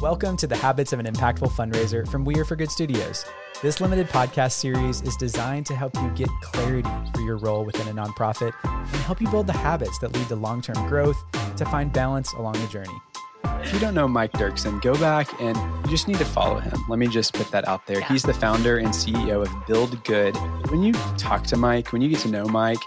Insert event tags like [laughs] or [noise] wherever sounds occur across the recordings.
Welcome to the Habits of an Impactful Fundraiser from We Are for Good Studios. This limited podcast series is designed to help you get clarity for your role within a nonprofit and help you build the habits that lead to long term growth to find balance along the journey. If you don't know Mike Duerksen, go back and you just need to follow him. Let me just put that out there. He's the founder and CEO of Build Good. When you talk to Mike, when you get to know Mike,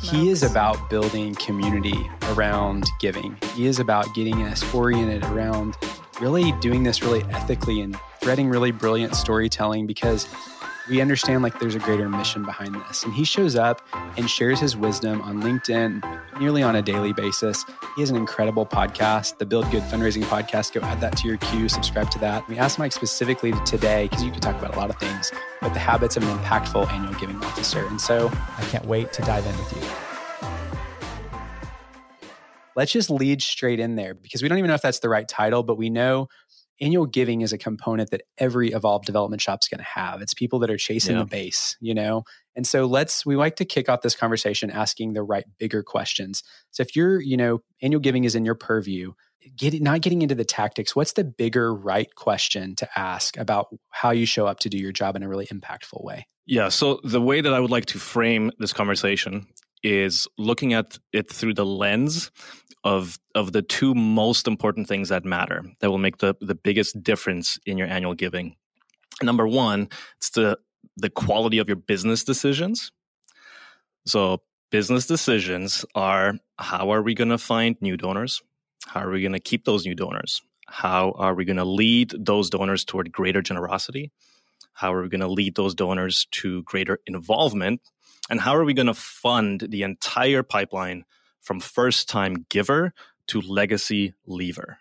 he is about building community around giving. He is about getting us oriented around really doing this really ethically and threading really brilliant storytelling because we understand like there's a greater mission behind this. And he shows up and shares his wisdom on LinkedIn nearly on a daily basis. He has an incredible podcast, the Build Good Fundraising Podcast. Go add that to your queue, subscribe to that. We asked Mike specifically today because you could talk about a lot of things, but the habits of an impactful annual giving officer. And so I can't wait to dive in with you let's just lead straight in there because we don't even know if that's the right title, but we know annual giving is a component that every evolved development shop is going to have. It's people that are chasing yeah. the base, you know? And so let's, we like to kick off this conversation asking the right bigger questions. So if you're, you know, annual giving is in your purview, get not getting into the tactics, what's the bigger right question to ask about how you show up to do your job in a really impactful way? Yeah. So the way that I would like to frame this conversation is looking at it through the lens of of the two most important things that matter that will make the the biggest difference in your annual giving. Number one, it's the the quality of your business decisions. So business decisions are how are we going to find new donors? How are we going to keep those new donors? How are we going to lead those donors toward greater generosity? How are we going to lead those donors to greater involvement? And how are we going to fund the entire pipeline from first time giver to legacy lever,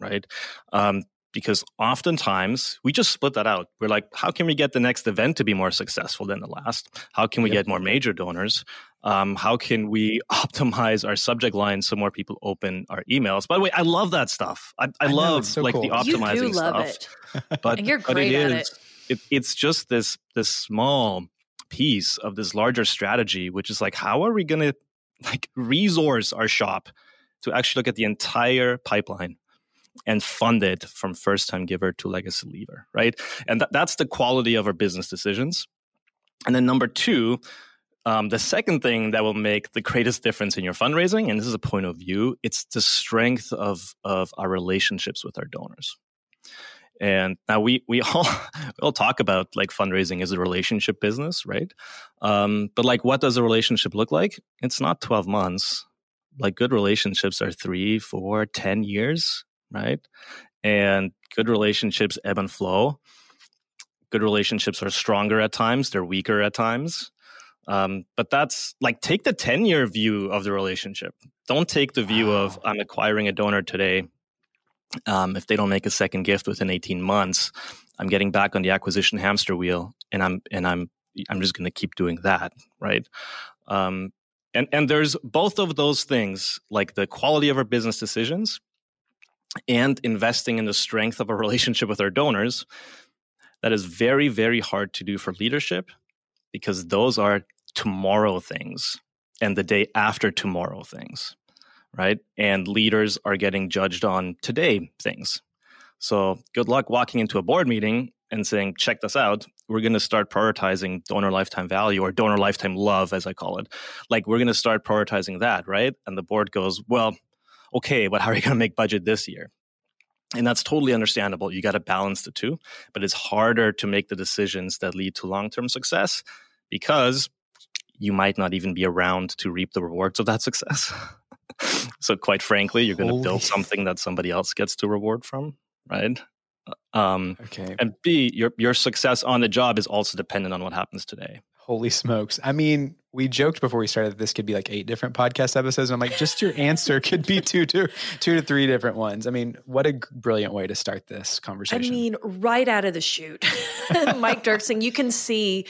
right? Um, because oftentimes we just split that out. We're like, how can we get the next event to be more successful than the last? How can we yep. get more major donors? Um, how can we [laughs] optimize our subject lines so more people open our emails? By the way, I love that stuff. I, I, I love so like cool. the optimizing stuff. It. But you're great but it at is, it. it. It's just this this small piece of this larger strategy, which is like, how are we going to like resource our shop to actually look at the entire pipeline and fund it from first time giver to legacy lever, right? And th- that's the quality of our business decisions. And then number two, um, the second thing that will make the greatest difference in your fundraising, and this is a point of view, it's the strength of of our relationships with our donors. And now we we [laughs] all we all talk about like fundraising is a relationship business, right? Um, but like, what does a relationship look like? It's not twelve months. Like, good relationships are three, four, ten years, right? And good relationships ebb and flow. Good relationships are stronger at times; they're weaker at times. Um, but that's like take the ten year view of the relationship. Don't take the view wow. of I'm acquiring a donor today um, if they don't make a second gift within 18 months, I'm getting back on the acquisition hamster wheel, and I'm and I'm I'm just going to keep doing that, right? Um, and and there's both of those things, like the quality of our business decisions, and investing in the strength of a [laughs] relationship with our donors. That is very very hard to do for leadership, because those are tomorrow things and the day after tomorrow things right? And leaders are getting judged on today things. So good luck walking into a board meeting and saying, check this out. We're going to start prioritizing donor lifetime value or donor lifetime love, as I call it. Like, we're going to start prioritizing that, right? And the board goes, well, okay, but how are you going to make budget this year? And that's totally understandable. You got to balance the two, but it's harder to make the decisions that lead to long term success because you might not even be around to reap the rewards of that success. [laughs] so quite frankly, you're going to build something that somebody else gets to reward from, right? Uh, um, okay. And B, your your success on the job is also dependent on what happens today. Holy smokes! I mean, we joked before we started that this could be like eight different podcast episodes. And I'm like, just your answer could be two to two to three different ones. I mean, what a brilliant way to start this conversation. I mean, right out of the chute, [laughs] Mike Duerksen, you can see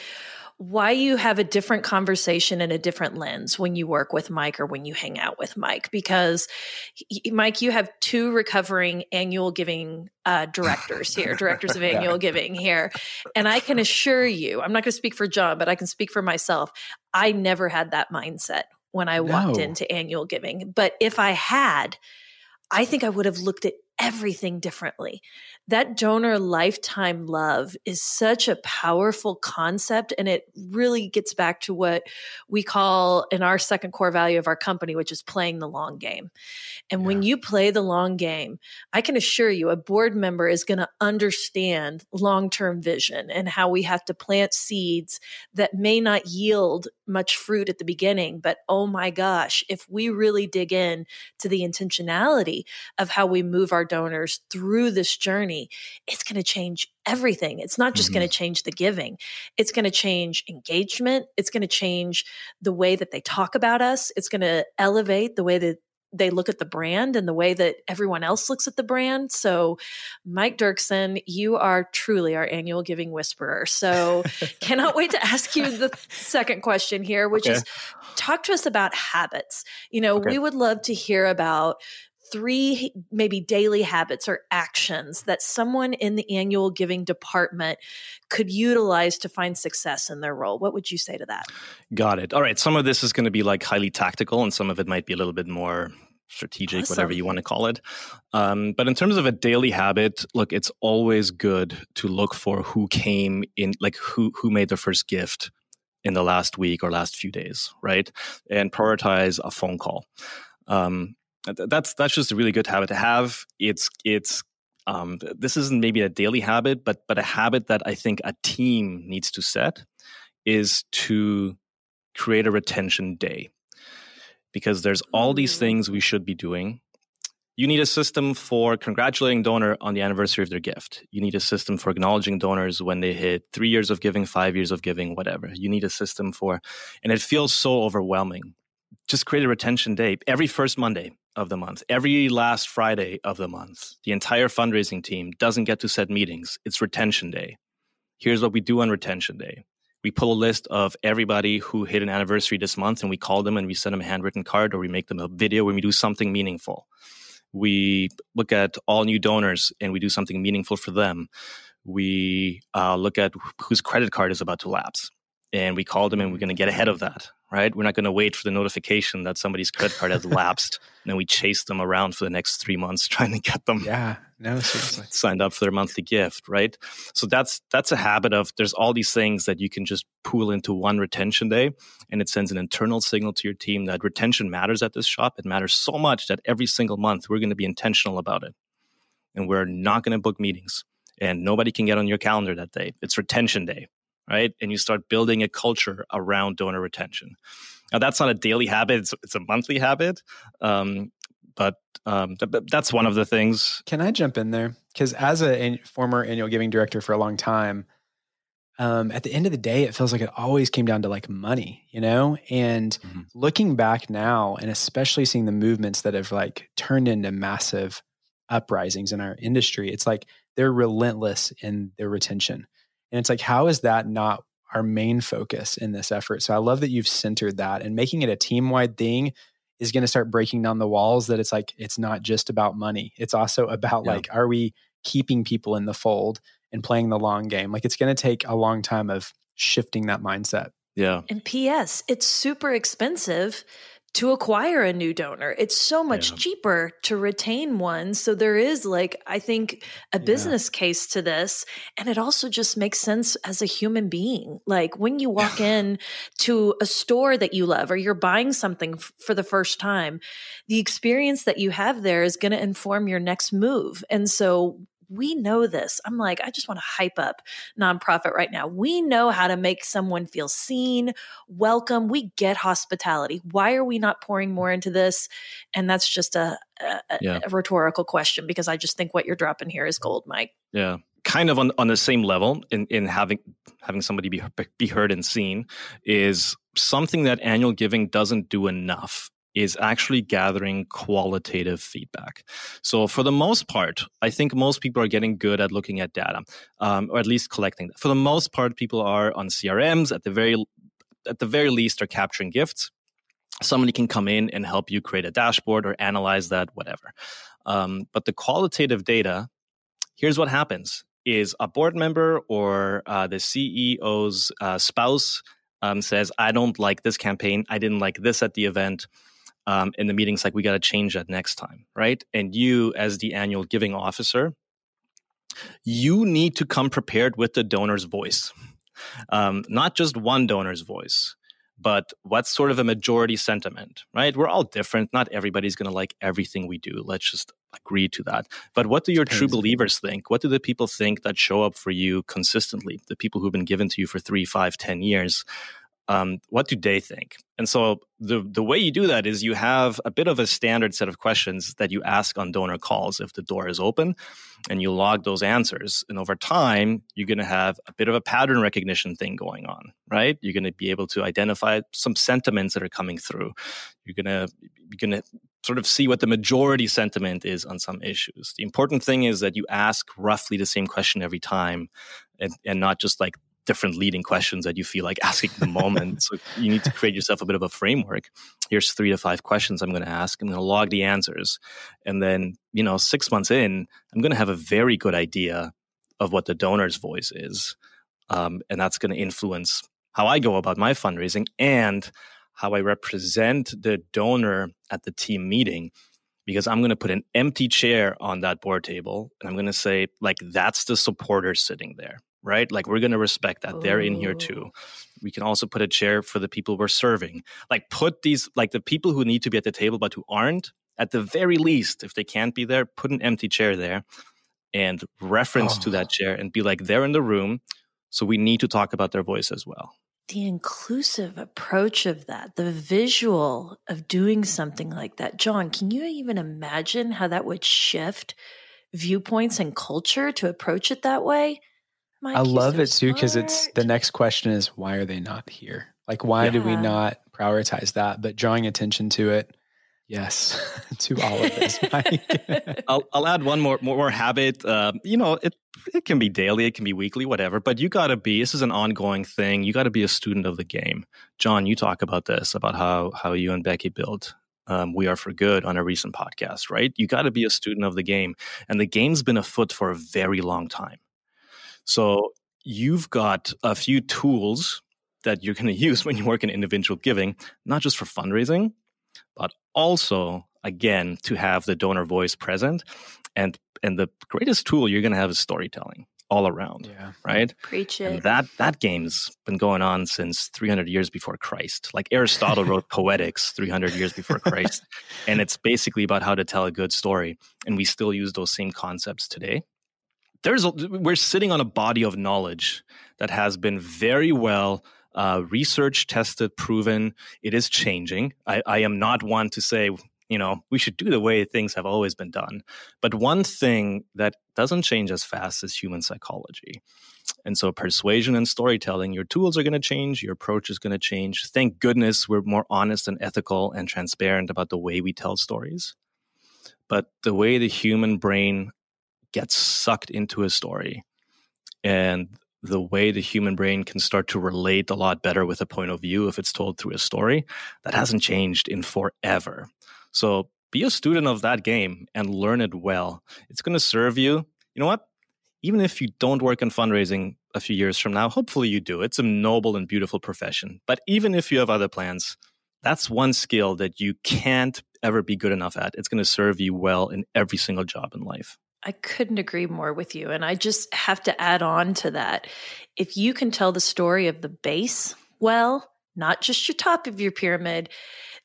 why you have a different conversation and a different lens when you work with Mike or when you hang out with Mike. Because, he, Mike, you have two recovering annual giving uh, directors here, [laughs] directors of annual yeah. giving here. And I can assure you, I'm not going to speak for John, but I can speak for myself. I never had that mindset when I walked into annual giving. But if I had, I think I would have looked at everything differently. That donor lifetime love is such a powerful concept. And it really gets back to what we call in our second core value of our company, which is playing the long game. And yeah. when you play the long game, I can assure you a board member is going to understand long term vision and how we have to plant seeds that may not yield much fruit at the beginning. But oh my gosh, if we really dig in to the intentionality of how we move our donors through this journey, it's going to change everything. It's not just mm-hmm. going to change the giving, it's going to change engagement. It's going to change the way that they talk about us. It's going to elevate the way that they look at the brand and the way that everyone else looks at the brand. So, Mike Duerksen, you are truly our annual giving whisperer. So, cannot wait to ask you the [laughs] second question here, which okay. is talk to us about habits. You know, okay. we would love to hear about three maybe daily habits or actions that someone in the annual giving department could utilize to find success in their role. What would you say to that? Got it. All right some of this is going to be like highly tactical and some of it might be a little bit more strategic awesome. whatever you want to call it. Um, but in terms of a daily habit look it's always good to look for who came in like who who made the first gift in the last week or last few days right? And prioritize a phone call. Um, that's that's just a really good habit to have. It's it's um, this isn't maybe a daily habit, but but a habit that I think a team needs to set is to create a retention day because there's all these things we should be doing. You need a system for congratulating donor on the anniversary of their gift. You need a system for acknowledging donors when they hit three years of giving, five years of giving, whatever. You need a system for, and it feels so overwhelming. Just create a retention day every first Monday of the month, every last Friday of the month, the entire fundraising team doesn't get to set meetings. It's retention day. Here's what we do on retention day. We pull a list of everybody who hit an anniversary this month and we call them and we send them a handwritten card or we make them a video when we do something meaningful. We look at all new donors and we do something meaningful for them. We uh, look at whose credit card is about to lapse and we call them and we're going to get ahead of that right? We're not going to wait for the notification that somebody's credit card has lapsed, [laughs] and then we chase them around for the next three months [laughs] trying to get them. Yeah, no, seriously. [laughs] signed up for their monthly gift, right? So that's that's a habit of there's all these things that you can just pool into one retention day, and it sends an internal signal to your team that retention matters at this shop. It matters so much that every single month we're going to be intentional about it, and we're not going to book meetings, and nobody can get on your calendar that day. It's retention day right? And you start building a culture around donor retention. Now, that's not a daily habit; it's, it's a monthly habit. Um, but um, th- that's one of the things. Can I jump in there? Because as a an, former annual giving director for a long time, um, at the end of the day, it feels like it always came down to like money, you know? And mm-hmm. looking back now, and especially seeing the movements that have like turned into massive uprisings in our industry, it's like they're relentless in their retention. And it's like, how is that not our main focus in this effort? So I love that you've centered that and making it a team wide thing is going to start breaking down the walls that it's like, it's not just about money. It's also about yeah. like, are we keeping people in the fold and playing the long game? Like it's going to take a long time of shifting that mindset. Yeah. And PS, it's super expensive to acquire a new donor. It's so much yeah. cheaper to retain one. So there is like, I think, a business yeah. case to this. And it also just makes sense as a human being. Like when you walk in to a store that you love or you're buying something f- for the first time, the experience that you have there is going to inform your next move. And so we know this. I'm like, I just want to hype up nonprofit right now. We know how to make someone feel seen, welcome. We get hospitality. Why are we not pouring more into this? And that's just a, a, yeah. a rhetorical question because I just think what you're dropping here is gold, Mike. Yeah kind of on, on the same level in, in having having somebody be, be heard and seen is something that annual giving doesn't do enough is actually gathering qualitative feedback. So, for the most part, I think most people are getting good at looking at data, um, or at least collecting. For the most part, people are on CRMs. At the very at the very least, are capturing gifts. Somebody can come in and help you create a dashboard or analyze that, whatever. Um, but the qualitative data, here's what happens: is a board member or uh, the CEO's uh, spouse um, says, "I don't like this campaign. I didn't like this at the event." Um, and the meeting's like, we got to change that next time, right? And you, as the annual giving officer, you need to come prepared with the donor's voice, um, not just one donor's voice but what's sort of a majority sentiment, right? We're all different. Not everybody's going to like everything we do. Let's just agree to that. But what do your true believers think? What do the people think that show up for you consistently? The people who've been given to you for three, five, ten years. Um, what do they think? And so the the way you do that is you have a bit of a standard set of questions that you ask on donor calls if the door is open, and you log those answers. And over time, you're going to have a bit of a pattern recognition thing going on, right? You're going to be able to identify some sentiments that are coming through. You're going to you're going to sort of see what the majority sentiment is on some issues. The important thing is that you ask roughly the same question every time, and, and not just like different leading questions that you feel like asking at the moment. [laughs] so you need to create yourself a bit of a framework. Here's three to five questions I'm going to ask. I'm going to log the answers. And then, you know, six months in, I'm going to have a very good idea of what the donor's voice is. Um, and that's going to influence how I go about my fundraising and how I represent the donor at the team meeting because I'm going to put an empty chair on that board table and I'm going to say, like, that's the supporter sitting there right? Like we're going to respect that. They're in here too. Oh. We can also put a chair for the people we're serving. Like put these, like the people who need to be at the table but who aren't, at the very least, if they can't be there, put an empty chair there and reference oh. to that oh. chair and be like, they're in the room. So we need to talk about their voice as well. The inclusive approach of that, the visual of doing something like that. John, can you even imagine how that would shift viewpoints and culture to approach it that way? Mike, I love so it too because it's the next question is why are they not here? Like why yeah. do we not prioritize that? But drawing attention to it, yes, [laughs] to all of this, [laughs] Mike. [laughs] I'll, I'll add one more more, habit. Uh, you know, it it can be daily, it can be weekly, whatever. But you got to be. This is an ongoing thing. You got to be a student of the game. John, you talk about this about how how you and Becky build um, We Are for Good on a recent podcast, right? You got to be a student of the game. And the game's been afoot for a very long time. So you've got a few tools that you're going [laughs] to use when you work in individual giving, not just for fundraising, but also again to have the donor voice present. And and the greatest tool you're going to have is storytelling all around. Yeah. Right. Preach it. And that that game's been going on since 300 years before Christ. Like Aristotle [laughs] wrote Poetics 300 years before Christ, and it's basically about how to tell a good story. And we still use those same concepts today there's a, we're sitting on a body of knowledge that has been very well uh, research tested, proven. It is changing. I, I am not one to say you know we should do the way things have always been done. But one thing that doesn't change as fast is human psychology. And so, persuasion and storytelling, your tools are going to change, your approach is going to change. Thank goodness we're more honest and ethical and transparent about the way we tell stories. But the way the human brain gets sucked into a story and the way the human brain can start to relate a lot better with a point of view if it's told through a story that hasn't changed in forever. So be a student of that game and learn it well. It's going to serve you. You know what? Even if you don't work in fundraising a few years from now hopefully you do. It's a noble and beautiful profession. But even if you have other plans that's one skill that you can't ever be good enough at. It's going to serve you well in every single job in life I couldn't agree more with you. And I just have to add on to that. If you can tell the story of the base well, not just your top of your pyramid,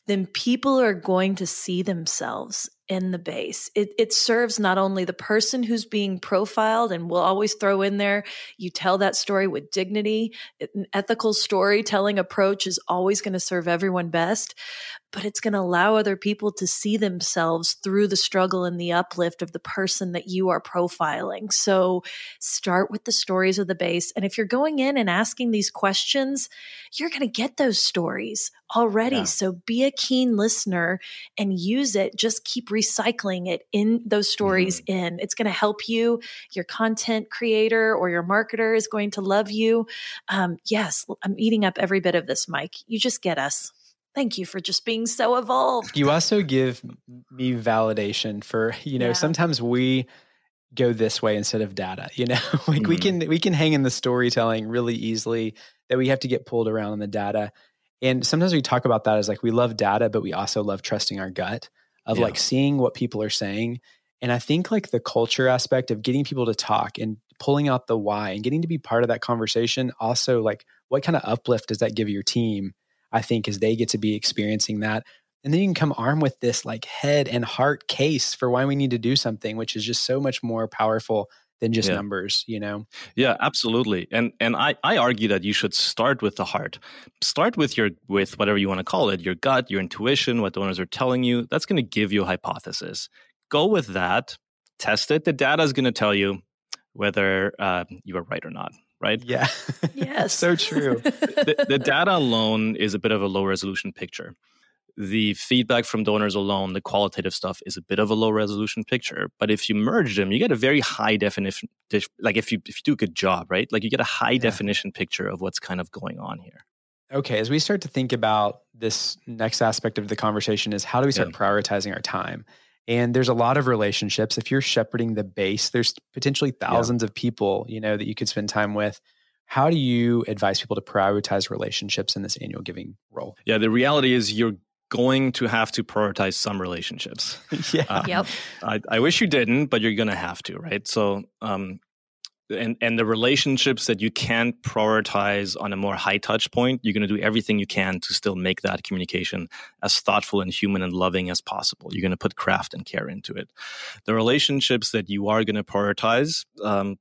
then people are going to see themselves in the base. It, it, serves not only the person who's being profiled, and we'll always throw in there, you tell that story with dignity. An ethical storytelling approach is always going to serve everyone best, but it's going to allow other people to see themselves through the struggle and the uplift of the person that you are profiling. So start with the stories of the base. And if you're going in and asking these questions, you're going to get those stories already. Yeah. So be a keen listener and use it. Just keep recycling it in those stories mm. in. It's going to help you. Your content creator or your marketer is going to love you. Um, yes, I'm eating up every bit of this, Mike. You just get us. Thank you for just being so evolved. You also give me validation for, you know, yeah. sometimes we go this way instead of data, you know, [laughs] like mm-hmm. we can we can hang in the storytelling really easily that we have to get pulled around in the data. And sometimes we talk about that as like we love data, but we also love trusting our gut of yeah. like seeing what people are saying. And I think like the culture aspect of getting people to talk and pulling out the why and getting to be part of that conversation, also like what kind of uplift does that give your team? I think as they get to be experiencing that. And then you can come armed with this like head and heart case for why we need to do something, which is just so much more powerful than just yeah. numbers you know? Yeah absolutely and and i i argue that you should start with the heart. Start with your with whatever you want to call it your gut your intuition what donors are telling you that's going to give you a hypothesis. Go with that test it the data is going to tell you whether uh, you are right or not right? Yeah. [laughs] Yes. So true. The, the data alone is a bit of a low resolution picture the feedback from donors alone, the qualitative stuff is a bit of a low resolution picture. But if you merge them, you get a very high definition. Like if you if you do a good job, right? Like you get a high yeah. definition picture of what's kind of going on here. Okay, as we start to think about this next aspect of the conversation is how do we start yeah. prioritizing our time? And there's a lot of relationships. If you're shepherding the base, there's potentially thousands yeah. of people, you know, that you could spend time with. How do you advise people to prioritize relationships in this annual giving role? Yeah, the reality is you're going to have to prioritize some relationships. [laughs] yeah. Uh, yep. I, I, wish you didn't, but you're going to have to, right? So, um, and and the relationships that you can't prioritize on a more high touch point, you're going to do everything you can to still make that communication as thoughtful and human and loving as possible. You're going to put craft and care into it. The relationships that you are going to prioritize. Um,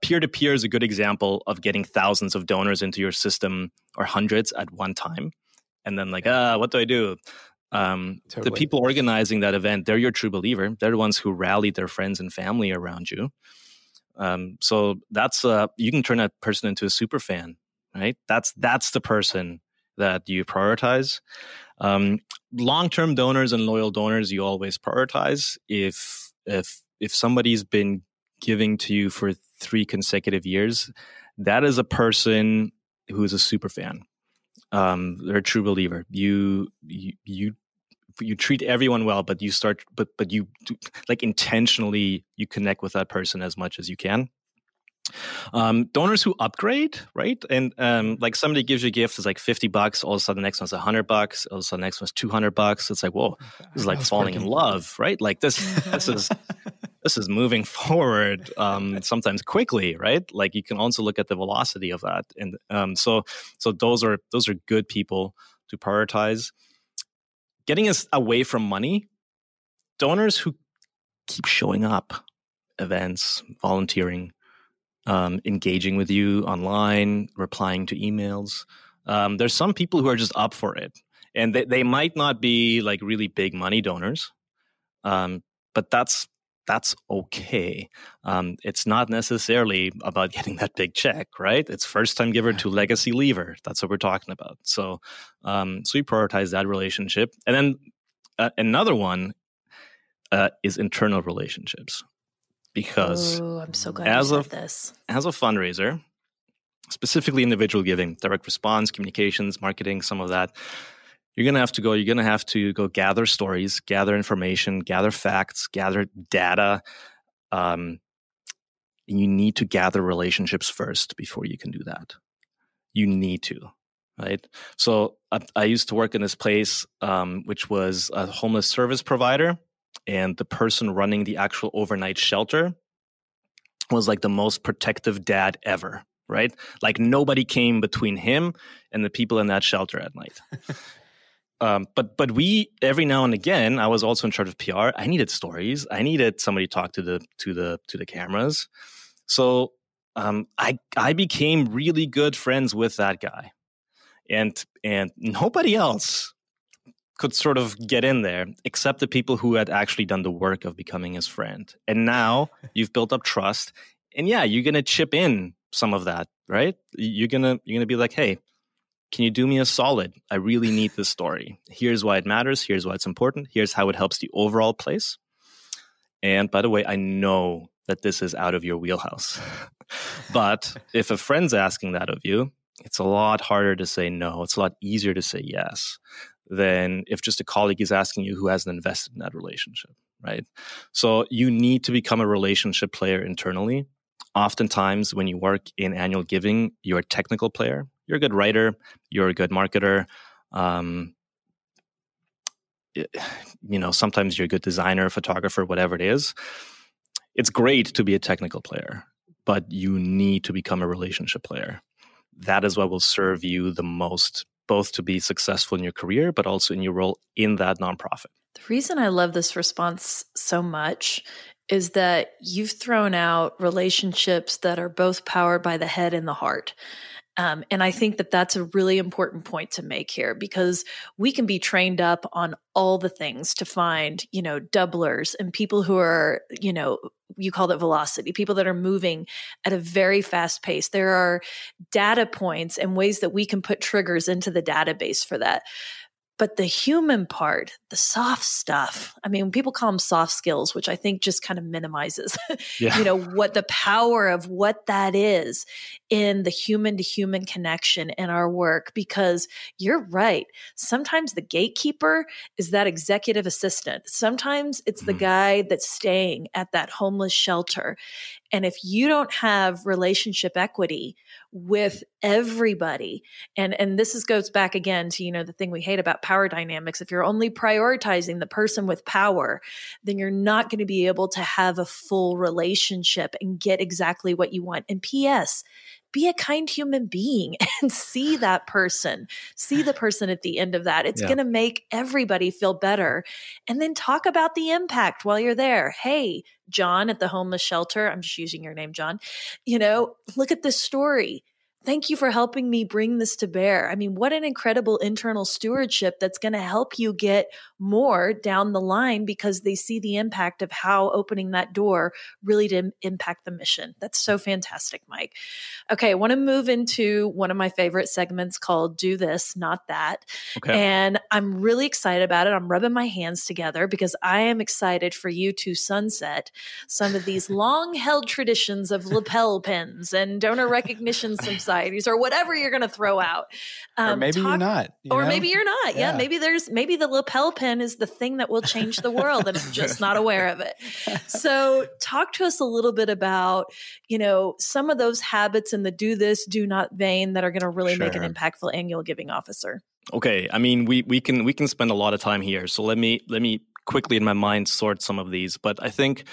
peer to peer is a good example of getting thousands of donors into your system or hundreds at one time and then like ah what do i do? Um, totally. the people organizing that event they're your true believer. They're the ones who rallied their friends and family around you. Um, so that's uh, you can turn that person into a super fan right? That's that's the person that you prioritize. Um, long-term donors and loyal donors you always prioritize. If if if somebody's been giving to you for three consecutive years that is a person who's a super fan um, they're a true believer. You, you, you, you treat everyone well, but you start, but, but you do, like intentionally, you connect with that person as much as you can. Um, donors who upgrade, right? And um, like somebody gives you a gift, it's like 50 bucks. All of a sudden, the next one's 100 bucks. All of a sudden, the next one's 200 bucks. It's like, whoa, this is like falling in love, right? Like this, [laughs] this is, this is moving forward um, sometimes quickly, right? Like you can also look at the velocity of that. And um, so, so those are, those are good people to prioritize. Getting us away from money, donors who keep showing up, events, volunteering, um, engaging with you online, replying to emails. Um, there's some people who are just up for it, and they, they might not be like really big money donors, um, but that's that's okay. Um, it's not necessarily about getting that big check, right? It's first time giver to legacy lever. That's what we're talking about. So, um, so we prioritize that relationship, and then uh, another one uh, is internal relationships because Ooh, I'm so glad as a, this. As a fundraiser, specifically individual giving, direct response, communications, marketing, some of that, you're going to have to go, you're going to have to go gather stories, gather information, gather facts, gather data. Um, and you need to gather relationships first before you can do that. You need to, right? So I, I used to work in this place, um, which was a homeless service provider and the person running the actual overnight shelter was like the most protective dad ever right? Like nobody came between him and the people in that shelter at night. Um, but but we every now and again i was also in charge of pr i needed stories. I needed somebody to talk to the to the to the cameras. So um, i i became really good friends with that guy. And and nobody else could sort of get in there, except the people who had actually done the work of becoming his friend. And now [laughs] you've built up trust, and yeah, you're gonna chip in some of that, right? You're gonna you're gonna be like, hey, can you do me a solid? I really need this story. Here's why it matters. Here's why it's important. Here's how it helps the overall place. And by the way, I know that this is out of your wheelhouse. [laughs] but if a friend's asking that of you, it's a lot harder to say no. It's a lot easier to say yes than if just a colleague is asking you who hasn't invested in that relationship, right? So you need to become a relationship player internally. Oftentimes, when you work in annual giving, you're a technical player. you're a good writer, you're a good marketer. Um, you know, sometimes you're a good designer, photographer, whatever it is. It's great to be a technical player, but you need to become a relationship player. That is what will serve you the most, both to be successful in your career, but also in your role in that nonprofit. The reason I love this response so much is that you've thrown out relationships that are both powered by the head and the heart. Um, and I think that that's a really important point to make here because we can be trained up on all the things to find, you know, doublers and people who are, you know, you call it velocity, people that are moving at a very fast pace. There are data points and ways that we can put triggers into the database for that but the human part, the soft stuff, I mean, people call them soft skills, which I think just kind of minimizes, [laughs] yeah. you know, what the power of what that is in the human to human connection in our work. Because you're right. Sometimes the gatekeeper is that executive assistant. Sometimes it's the mm-hmm. guy that's staying at that homeless shelter. And if you don't have relationship equity with everybody, and, and this is, goes back again to, you know, the thing we hate about power dynamics. If you're only prioritizing the person with power, then you're not going to be able to have a full relationship and get exactly what you want. And P.S., be a kind human being [laughs] and see that person, see the [sighs] person at the end of that. It's yeah. going to make everybody feel better. And then talk about the impact while you're there. Hey, John at the homeless shelter, I'm just using your name, John, you know, look at this story Thank you for helping me bring this to bear. I mean, what an incredible internal stewardship that's going to help you get more down the line because they see the impact of how opening that door really did impact the mission. That's so fantastic, Mike. Okay, I want to move into one of my favorite segments called Do This, Not That. Okay. And I'm really excited about it. I'm rubbing my hands together because I am excited for you to sunset some of these [laughs] long held traditions of lapel pins and donor recognition [laughs] societies or whatever you're going to throw out. Um, or maybe talk, you're not. You or know? maybe you're not. Yeah. yeah. Maybe there's, maybe the lapel pin is the thing that will change the world and I'm just not aware of it. So talk to us a little bit about, you know, some of those habits in the do this, do not vein that are going to really sure. make an impactful annual giving officer. Okay. I mean, we, we can, we can spend a lot of time here. So let me, let me quickly in my mind sort some of these, but I think,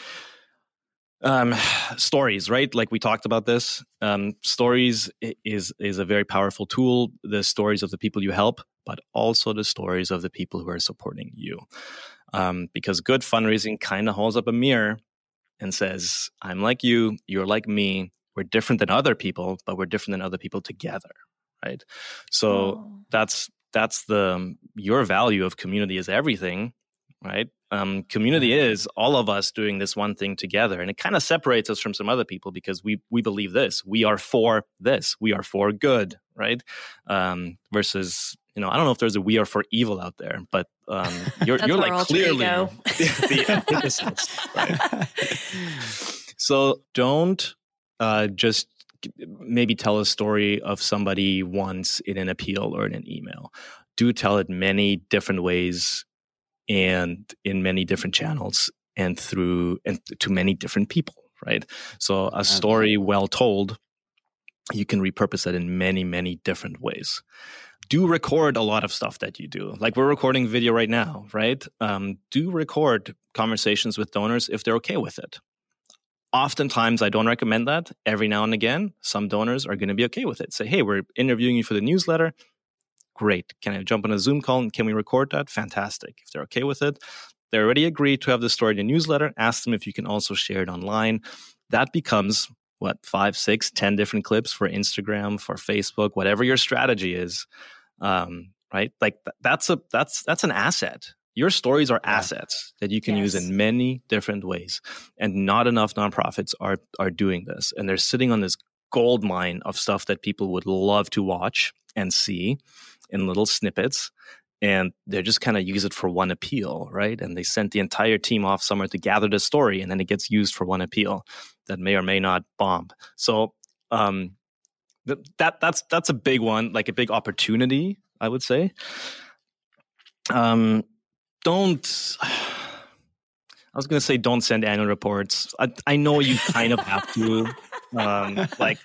um, [sighs] stories, right? Like we talked about this. Um, stories is is a very powerful tool. The stories of the people you help, but also the stories of the people who are supporting you. Um, because good fundraising kind of holds up a mirror and says, "I'm like you. You're like me. We're different than other people, but we're different than other people together." Right. So oh. that's that's the your value of community is everything right? Um, community is all of us doing this one thing together, and it kind of separates us from some other people because we we believe this. We are for this. We are for good, right? Um, versus you know, I don't know if there's a we are for evil out there, but um, [laughs] you're you're like clearly [laughs] the, the innocence, right? [laughs] so don't uh, just maybe tell a story of somebody once in an appeal or in an email. Do tell it many different ways and in many different channels and through and to many different people right? So a story well told you can repurpose it in many many different ways. Do record a lot of stuff that you do. Like we're recording video right now right? Um, do record conversations with donors if they're okay with it. Oftentimes i don't recommend that. Every now and again some donors are going to be okay with it. Say hey we're interviewing you for the newsletter Great. Can I jump on a Zoom call and can we record that? Fantastic. If they're okay with it, they already agreed to have the story in the newsletter. Ask them if you can also share it online. That becomes what five, six, ten different clips for Instagram, for Facebook, whatever your strategy is. Um, right? Like that's a that's that's an asset. Your stories are assets that you can yes. use in many different ways, and not enough nonprofits are are doing this, and they're sitting on this gold mine of stuff that people would love to watch and see in little snippets and they just kind of use it for one appeal, right? And they sent the entire team off somewhere to gather the story, and then it gets used for one appeal that may or may not bomb. So um, th- that that's that's a big one, like a big opportunity, I would say. Um, don't. [sighs] I was going to say don't send annual reports. I, I know you kind of have to. Um, like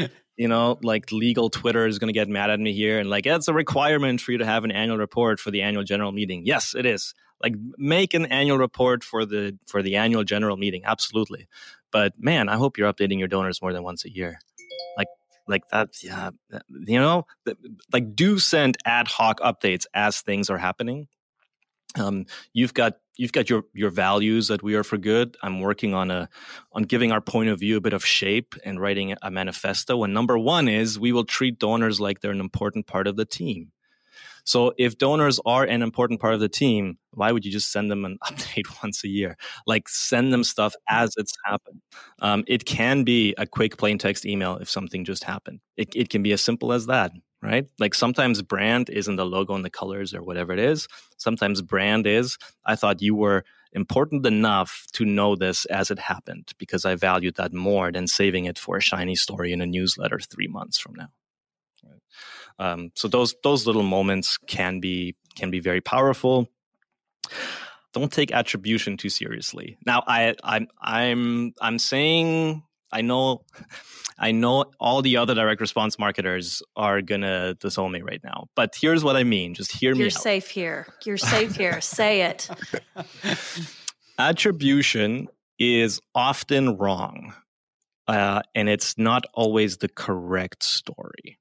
[laughs] you know, like legal Twitter is going to get mad at me here and like, it's a requirement for you to have an annual report for the annual general meeting. Yes, it is. Like make an annual report for the for the annual general meeting. Absolutely. But man, I hope you're updating your donors more than once a year. Like like that yeah, you know, like do send ad hoc updates as things are happening. Um, you've got you've got your your values that we are for good. I'm working on a on giving our point of view a bit of shape and writing a manifesto. And number one is we will treat donors like they're an important part of the team. So if donors are an important part of the team, why would you just send them an [laughs] update once a year? Like send them stuff as it's happened. Um, it can be a quick plain text email if something just happened. It, it can be as simple as that right? Like sometimes brand isn't the logo and the colors or whatever it is. Sometimes brand is, I thought you were important enough to know this as it happened because I valued that more than saving it for a shiny story in a newsletter three months from now. Um, so those those little moments can be can be very powerful. Don't take attribution too seriously. Now, I I'm I'm I'm saying I know [sighs] I know all the other direct response marketers are gonna disown me right now, but here's what I mean. Just hear You're me. You're safe here. You're safe here. [laughs] Say it. Attribution is often wrong, uh, and it's not always the correct story.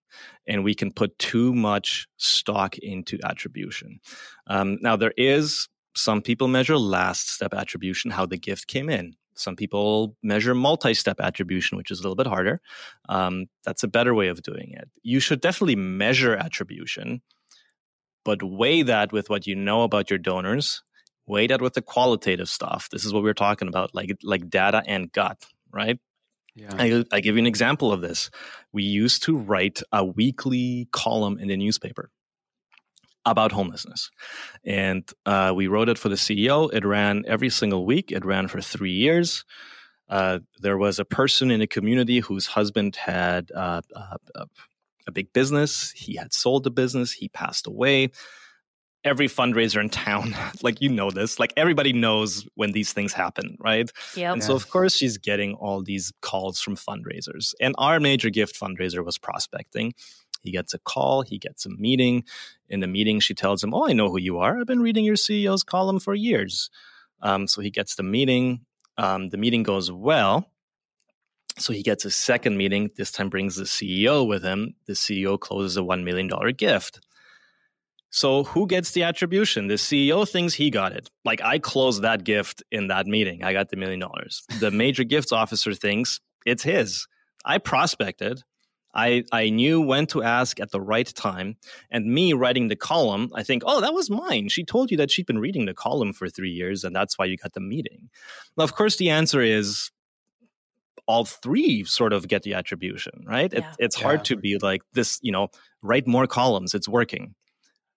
And we can put too much stock into attribution. Um, now, there is some people measure last step attribution, how the gift came in. Some people measure multi step attribution, which is a little bit harder. Um, that's a better way of doing it. You should definitely measure attribution, but weigh that with what you know about your donors, weigh that with the qualitative stuff. This is what we are talking about, like, like data and gut, right? Yeah. I, I give you an example of this. We used to write a weekly column in the newspaper about homelessness. And uh, we wrote it for the CEO. It ran every single week, it ran for three years. Uh, there was a person in the community whose husband had uh, a, a big business. He had sold the business, he passed away. Every fundraiser in town, [laughs] like you know this, like everybody knows when these things happen, right? Yeah. And so, of course, she's getting all these calls from fundraisers. And our major gift fundraiser was prospecting. He gets a call, he gets a meeting. In the meeting, she tells him, Oh, I know who you are. I've been reading your CEO's column for years. Um, so he gets the meeting. Um, the meeting goes well. So he gets a second meeting. This time brings the CEO with him. The CEO closes a $1 million gift. So who gets the attribution? The CEO thinks he got it. Like I closed that gift in that meeting. I got the million dollars. The major gifts officer thinks it's his. I prospected. I, I knew when to ask at the right time. And me writing the column, I think, oh, that was mine. She told you that she'd been reading the column for three years, and that's why you got the meeting. Now, of course, the answer is all three sort of get the attribution, right? Yeah. It, it's hard to be like this, you know, write more columns, it's working.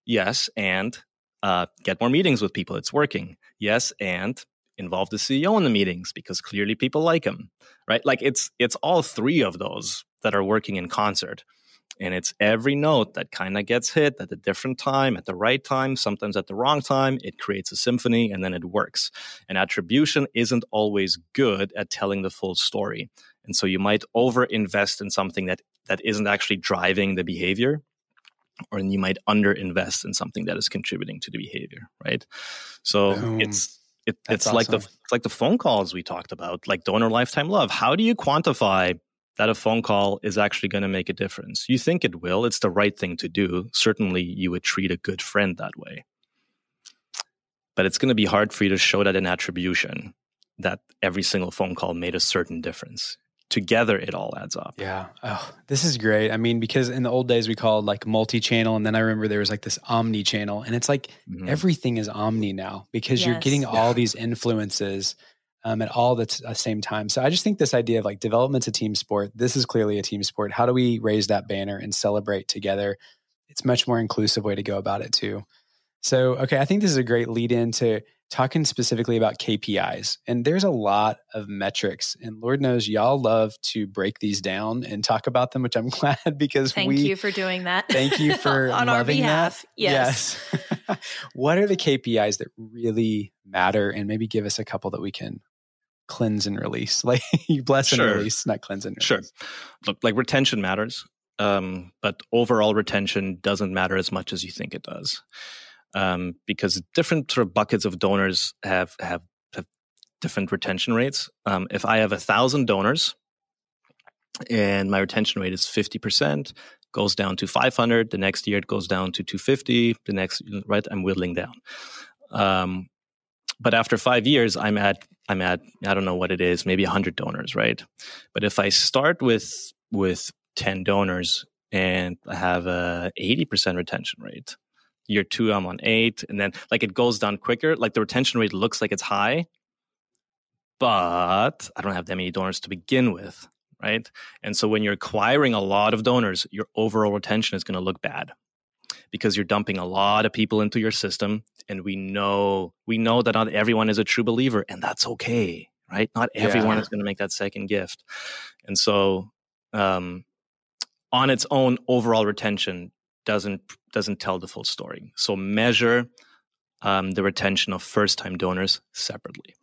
Yes, and uh, get more meetings with people, it's working. Yes, and involve the CEO in the meetings because clearly people like him, right? Like it's it's all three of those that are working in concert. And it's every note that kind of gets hit at a different time, at the right time, sometimes at the wrong time. It creates a symphony and then it works. And attribution isn't always good at telling the full story. And so you might over invest in something that, that isn't actually driving the behavior or you might under invest in something that is contributing to the behavior right so it's it, it's awesome. like the it's like the phone calls we talked about like donor lifetime love how do you quantify that a phone call is actually going to make a difference. You think it will, it's the right thing to do. Certainly, you would treat a good friend that way. But it's going to be hard for you to show that in attribution that every single phone call made a certain difference. Together, it all adds up. Yeah. Oh, this is great. I mean, because in the old days, we called like multi channel. And then I remember there was like this omni channel. And it's like mm-hmm. everything is omni now because yes. you're getting all these influences um, at all the, t- the same time. So I just think this idea of like development's a team sport. This is clearly a team sport. How do we raise that banner and celebrate together? It's much more inclusive way to go about it too. So okay, I think this is a great lead into talking specifically about KPIs. And there's a lot of metrics, and Lord knows y'all love to break these down and talk about them, which I'm [laughs] glad because we thank we, you for doing that. Thank you [laughs] for on our behalf. That. Yes. yes. [laughs] what are the KPIs that really matter, and maybe give us a couple that we can cleanse and release. [laughs] Like you bless sure. and release, not cleanse and release. Sure. Look, like retention matters, um, but overall retention doesn't matter as much as you think it does, um, because different sort of buckets of donors have have, have different retention rates. Um, if I have a thousand donors and my retention rate is fifty percent, goes down to 500 the next year it goes down to 250 the next right i'm whittling down um, but after five years i'm at i'm at i don't know what it is maybe 100 donors right? But if i start with with 10 donors and i have a 80% retention rate year two i'm on eight and then like it goes down quicker. Like the retention rate looks like it's high but i don't have that many donors to begin with right? And so when you're acquiring a lot of donors, your overall retention is going to look bad because you're dumping a lot of people into your system and we know we know that not everyone is a true believer and that's okay, right? Not everyone yeah. is going to make that second gift. And so um on its own overall retention doesn't doesn't tell the full story. So measure um, the retention of first time donors separately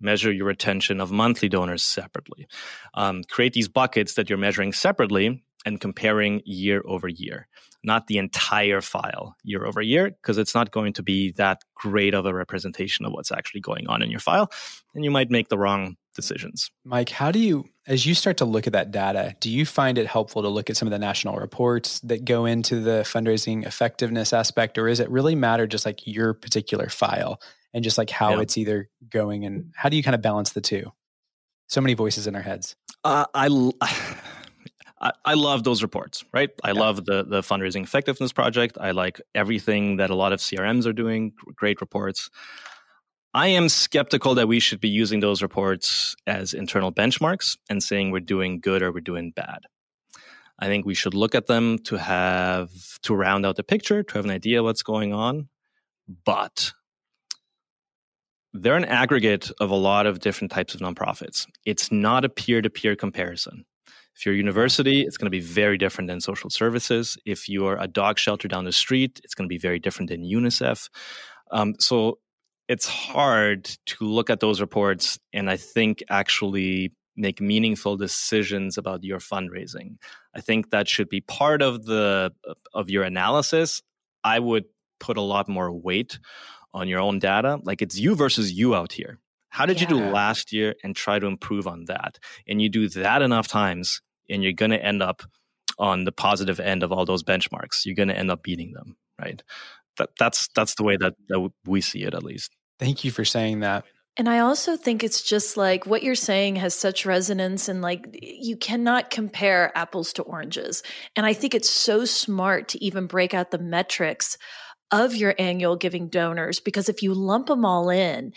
measure your retention of monthly donors separately. Um, create these buckets that you're measuring separately and comparing year over year, not the entire file year over year, because it's not going to be that great of a representation of what's actually going on in your file. And you might make the wrong decisions. Mike, how do you, as you start to look at that data, do you find it helpful to look at some of the national reports that go into the fundraising effectiveness aspect, or is it really matter just like your particular file? and just like how yeah. it's either going and how do you kind of balance the two? So many voices in our heads. Uh, I, [laughs] I, I love those reports, right? I yeah. love the the fundraising effectiveness project. I like everything that a lot of CRMs are doing. Great reports. I am skeptical that we should be using those reports as internal benchmarks and saying we're doing good or we're doing bad. I think we should look at them to have to round out the picture, to have an idea what's going on. But they're an aggregate of a lot of different types of nonprofits. It's not a peer to peer comparison. If you're a university, it's going to be very different than social services. If you're a dog shelter down the street, it's going to be very different than UNICEF. Um, so it's hard to look at those reports and I think actually make meaningful decisions about your fundraising. I think that should be part of the of your analysis. I would put a lot more weight on your own data. Like it's you versus you out here. How did yeah. you do last year and try to improve on that? And you do that enough times and you're going to end up on the positive end of all those benchmarks. You're going to end up beating them, right? That, that's that's the way that, that we see it at least. Thank you for saying that. And I also think it's just like what you're saying has such resonance and like you cannot compare apples to oranges. And I think it's so smart to even break out the metrics of your annual giving donors because if you lump them all in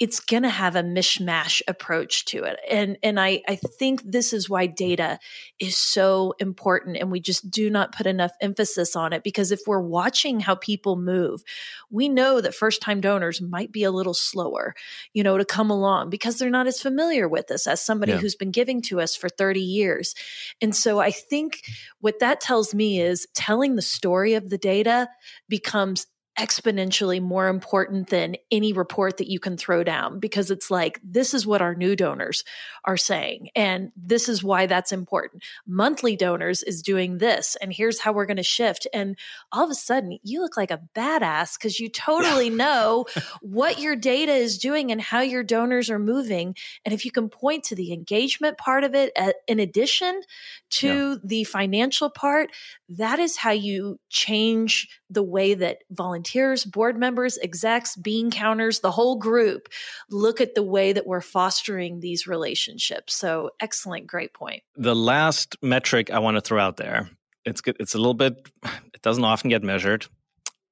it's going to have a mishmash approach to it and and I I think this is why data is so important and we just do not put enough emphasis on it because if we're watching how people move we know that first time donors might be a little slower you know to come along because they're not as familiar with us as somebody yeah. who's been giving to us for 30 years and so I think what that tells me is telling the story of the data becomes exponentially more important than any report that you can throw down because it's like this is what our new donors are saying and this is why that's important monthly donors is doing this and here's how we're going to shift and all of a sudden you look like a badass because you totally yeah. know [laughs] what your data is doing and how your donors are moving and if you can point to the engagement part of it uh, in addition to yeah. the financial part that is how you change the way that volunteers, board members, execs, bean counters, the whole group look at the way that we're fostering these relationships. So excellent, great point. The last metric I want to throw out there, it's good, it's a little bit it doesn't often get measured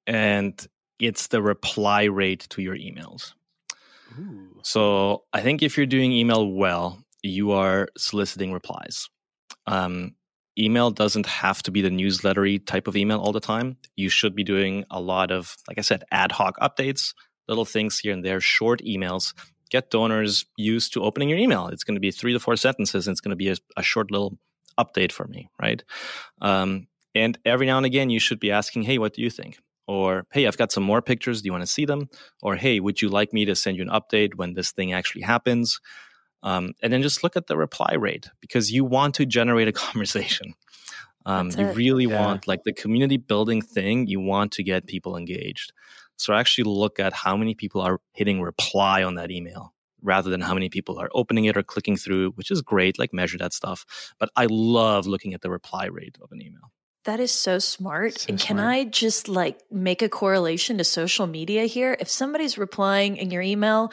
and it's the reply rate to your emails. Ooh. So I think if you're doing email well, you are soliciting replies. Um, email doesn't have to be the newslettery type of email all the time. You should be doing a lot of, like I said, ad hoc updates, little things here and there, short emails. Get donors used to opening your email. It's going to be three to four sentences, and it's going to be a, a short little update for me, right? Um, and every now and again, you should be asking, "Hey, what do you think?" Or, "Hey, I've got some more pictures. Do you want to see them?" Or, "Hey, would you like me to send you an update when this thing actually happens?" Um, and then just look at the reply rate because you want to generate a [laughs] conversation. Um, you really yeah. want like the community building thing. You want to get people engaged. So actually look at how many people are hitting reply on that email rather than how many people are opening it or clicking through, which is great. Like measure that stuff. But I love looking at the reply rate of an email. That is so smart. So and can smart. I just like make a correlation to social media here? If somebody's replying in your email,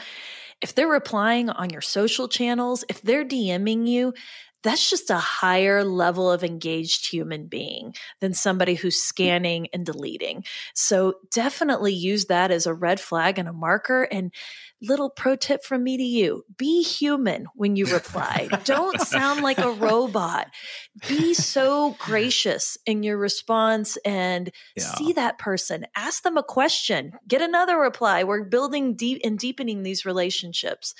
if they're replying on your social channels, if they're DMing you, that's just a higher level of engaged human being than somebody who's scanning and deleting. So definitely use that as a red flag and a marker. And little pro tip from me to you be human when you reply. Don't sound like a robot. Be so gracious in your response and yeah. see that person. Ask them a question, get another reply. We're building deep and deepening these relationships.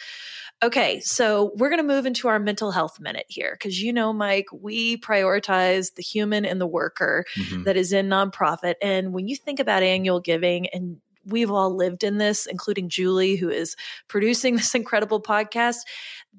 Okay, so we're going to move into our mental health minute here because you know, Mike, we prioritize the human and the worker mm-hmm. that is in nonprofit. And when you think about annual giving and we've all lived in this, including Julie, who is producing [laughs] this incredible podcast.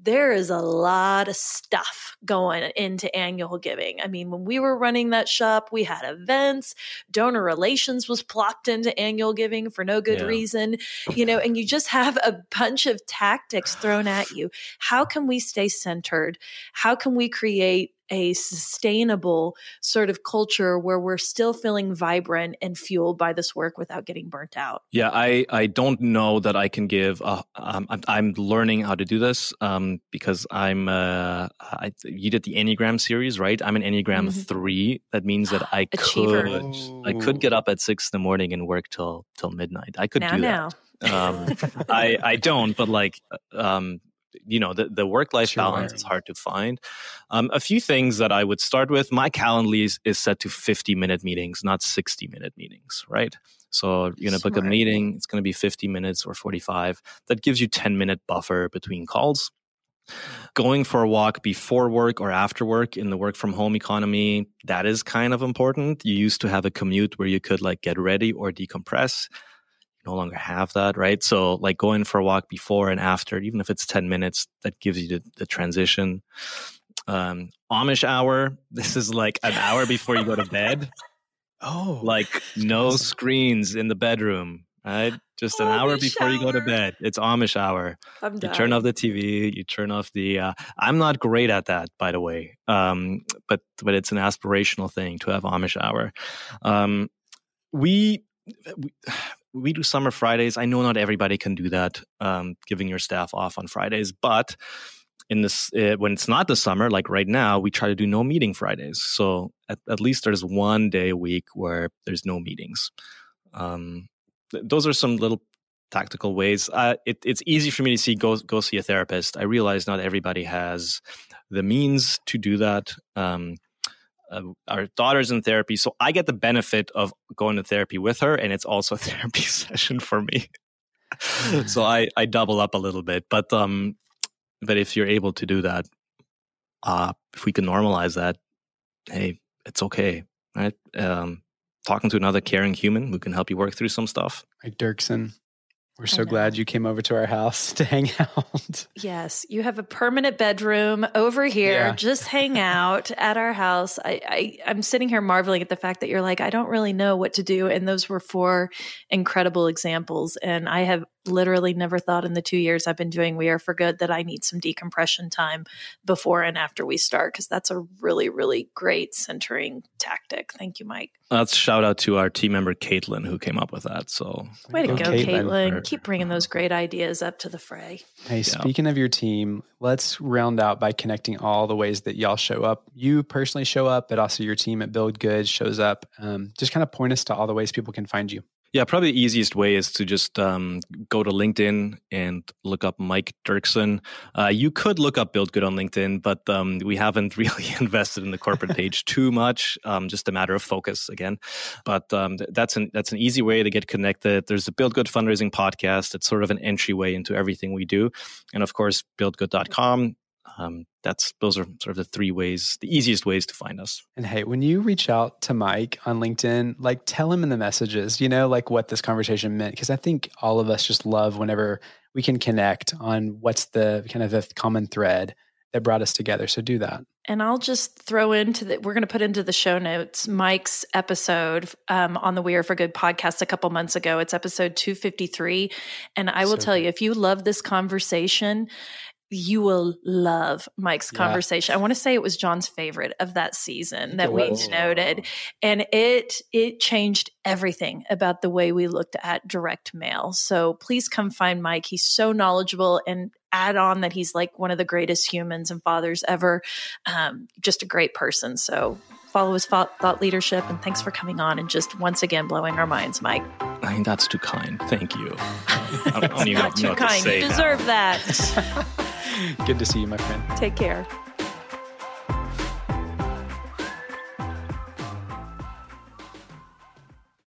There is a lot of stuff going into annual giving. I mean, when we were running that shop, we had events, donor relations was plopped into annual giving for no good yeah. reason, [laughs] you know, and you just have a bunch of tactics thrown at you. How can we stay centered? How can we create a sustainable sort of culture where we're still feeling vibrant and fueled by this work without getting burnt out? Yeah, I, I don't know that I can give. A, um, I'm, I'm learning how to do this um, because I'm. Uh, I, you did the Enneagram series, right? I'm an Enneagram mm-hmm. three. That means that I [gasps] could I could get up at six in the morning and work till till midnight. I could now, do now. that. um, [laughs] I I don't, but like um, you know the, the work life sure. balance is hard to find um, a few things that i would start with my calendar is, is set to 50 minute meetings not 60 minute meetings right so you're going to book a meeting it's going to be 50 minutes or 45 that gives you 10 minute buffer between calls going for a walk before work or after work in the work from home economy that is kind of important you used to have a commute where you could like get ready or decompress You no longer have that, right? So like going for a walk before and after, even if it's 10 minutes, that gives you the, the transition. Um, Amish hour, [laughs] this is like an hour before you go to bed. [laughs] Oh, like no screens in the bedroom, right? Just an Amish hour before hour. you go to bed. It's Amish hour. I'm you turn off the TV, you turn off the. Uh, I'm not great at that, by the way. Um, but but it's an aspirational thing to have Amish hour. Um, we, we [sighs] we do summer Fridays. I know not everybody can do that, um, giving your staff off on Fridays, but in this uh, when it's not the summer, like right now, we try to do no meeting Fridays. So at, at least there's one day a week where there's no meetings. Um, those are some little tactical ways. Uh, it, it's easy for me to see go go see a therapist. I realize not everybody has the means to do that. Um, uh, our daughter's in therapy, so I get the benefit of going to therapy with her, and it's also a [laughs] therapy session for me. so [laughs] I I double up a little bit, but um, but if you're able to do that, uh, if we can normalize that, hey, it's okay, right? Um, talking to another caring human who can help you work through some stuff. Mike Duerksen. We're so glad you came over to our house [laughs] to hang out. Yes, you have a permanent bedroom over here. Yeah. Just hang out at our house. I, I I'm sitting here marveling at the fact that you're like, I don't really know what to do, and those were four incredible examples. And I have literally never thought in the two years I've been doing We Are for Good that I need some decompression time before and after we start because that's a really, really great centering tactic. Thank you, Mike. Let's shout out to our team member Caitlin who came up with that. So way to go, Caitlin! Caitlin. Keep bringing those great ideas up to the fray. Hey, yeah. speaking of your team, let's round out by connecting all the ways that y'all show up. You personally show up, but also your team at BuildGood shows up. Um, just kind of point us to all the ways people can find you. Yeah, probably the easiest way is to just um, go to LinkedIn and look up Mike Duerksen. Uh, you could look up BuildGood on LinkedIn, but um, we haven't [laughs] really invested in the corporate [laughs] page too much. Um, just a matter of focus again. But um, that's an that's an easy way to get connected. There's a BuildGood fundraising podcast. It's sort of an entryway into everything we do, and of course, buildgood.com um, that's those are sort of the three ways, the easiest ways to find us. And hey, when you reach out to Mike on LinkedIn, like tell him in the messages, you know, like what this conversation meant, because I think all of us just love whenever we can connect on what's the kind of the common thread that brought us together. So do that. And I'll just throw into that. We're going to put into the show notes Mike's episode um, on the We Are for Good podcast a couple months ago. It's episode 253. And I will so tell you, if you love this conversation, you will love Mike's conversation. I want to say it was John's favorite of that season that we noted. And it it changed everything about the way we looked at direct mail. So please come find Mike. He's so knowledgeable and add on that he's like one of the greatest humans and fathers ever. Um, just a great person. So follow his thought leadership and thanks for coming on and just once again blowing our minds, Mike. I mean, that's too kind. Thank you. [laughs] I don't, I don't even know, too kind. To you deserve now. that. [laughs] Good to see you, my friend. Take care.